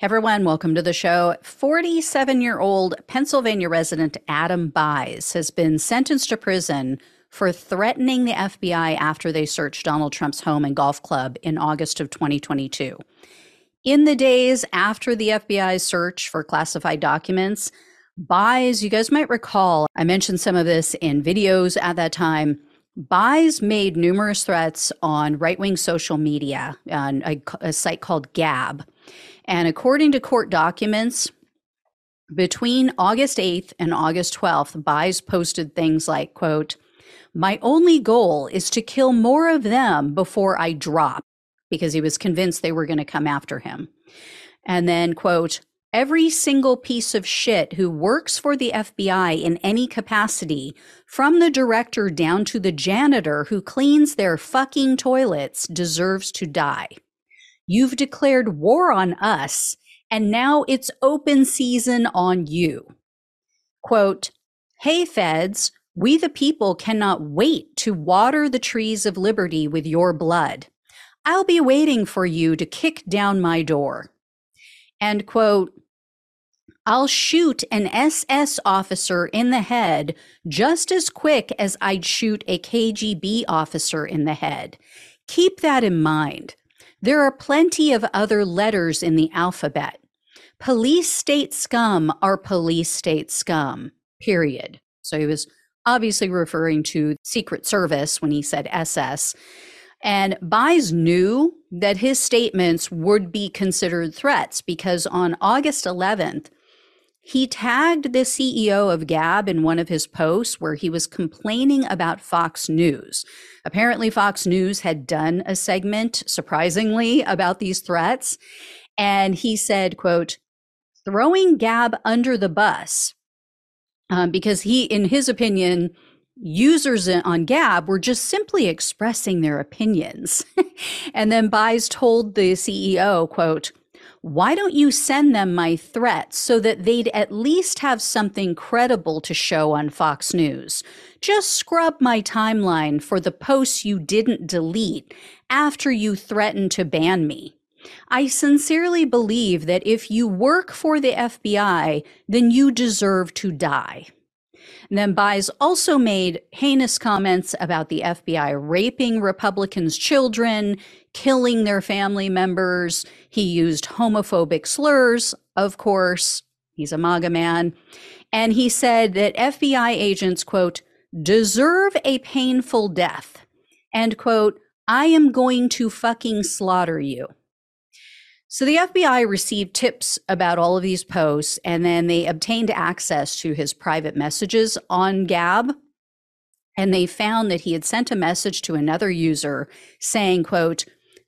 everyone, welcome to the show. 47 year old Pennsylvania resident Adam Bies has been sentenced to prison for threatening the FBI after they searched Donald Trump's home and golf club in August of 2022. In the days after the FBI's search for classified documents, Bies, you guys might recall, I mentioned some of this in videos at that time. Bies made numerous threats on right wing social media on a, a, site called Gab. And according to court documents, between August 8th and August 12th, Bies posted things like, quote, my only goal is to kill more of them before I drop, because he was convinced they were going to come after him. And then, quote, every single piece of shit who works for the FBI in any capacity, from the director down to the janitor who cleans their fucking toilets, deserves to die. You've declared war on us, and now it's open season on you. Quote, Hey, feds, we the people cannot wait to water the trees of liberty with your blood. I'll be waiting for you to kick down my door. And quote, I'll shoot an SS officer in the head just as quick as I'd shoot a KGB officer in the head. Keep that in mind. There are plenty of other letters in the alphabet. Police state scum are police state scum, period. So he was obviously referring to Secret Service when he said SS. And Bies knew that his statements would be considered threats because on August 11th, he tagged the CEO of Gab in one of his posts where he was complaining about Fox News. Apparently, Fox News had done a segment, surprisingly, about these threats. And he said, quote, throwing Gab under the bus um, because he, in his opinion, users on Gab were just simply expressing their opinions. and then Bies told the CEO, quote, why don't you send them my threats so that they'd at least have something credible to show on Fox News? Just scrub my timeline for the posts you didn't delete after you threatened to ban me. I sincerely believe that if you work for the FBI, then you deserve to die. And then Bies also made heinous comments about the FBI raping Republicans' children, killing their family members. He used homophobic slurs, of course. He's a MAGA man. And he said that FBI agents, quote, deserve a painful death. And, quote, I am going to fucking slaughter you. So the FBI received tips about all of these posts and then they obtained access to his private messages on Gab. And they found that he had sent a message to another user saying, quote,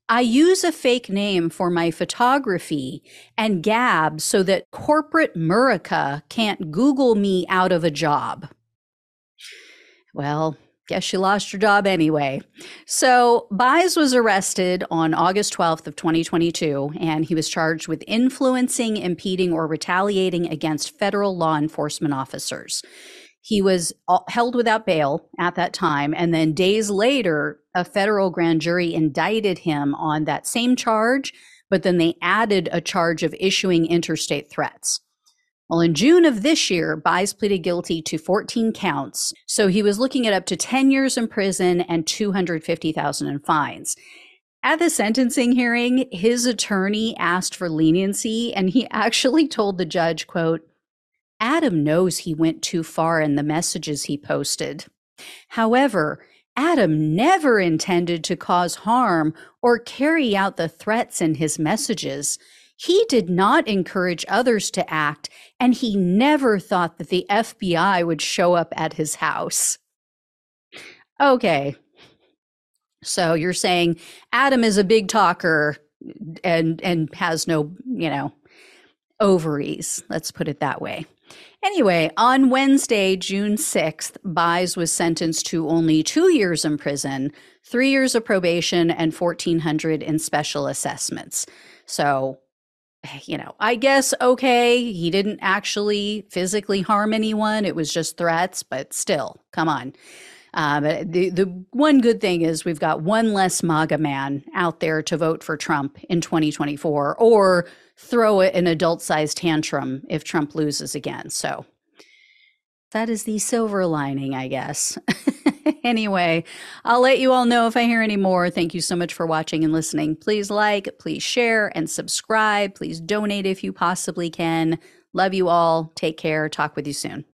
I use a fake name for my photography and Gab so that corporate Murica can't Google me out of a job. Well, guess she lost her job anyway. So Bies was arrested on August 12th of 2022, and he was charged with influencing, impeding, or retaliating against federal law enforcement officers. He was uh, held without bail at that time, and then days later, a federal grand jury indicted him on that same charge, but then they added a charge of issuing interstate threats. Well, in June of this year, Bies pleaded guilty to 14 counts. So he was looking at up to 10 years in prison and 250,000 in fines. At the sentencing hearing, his attorney asked for leniency and he actually told the judge, quote, Adam knows he went too far in the messages he posted. However, Adam never intended to cause harm or carry out the threats in his messages. He did not encourage others to act, and he never thought that the FBI would show up at his house. Okay. So you're saying Adam is a big talker and and has no, you know, ovaries. Let's put it that way. Anyway, on Wednesday, June 6th, Bies was sentenced to only two years in prison, three years of probation, and 1,400 in special assessments. So you know, I guess okay, he didn't actually physically harm anyone. It was just threats, but still, come on. Um, the the one good thing is we've got one less MAGA man out there to vote for Trump in 2024, or throw an adult sized tantrum if Trump loses again. So that is the silver lining, I guess. anyway, I'll let you all know if I hear any more. Thank you so much for watching and listening. Please like, please share, and subscribe. Please donate if you possibly can. Love you all. Take care. Talk with you soon.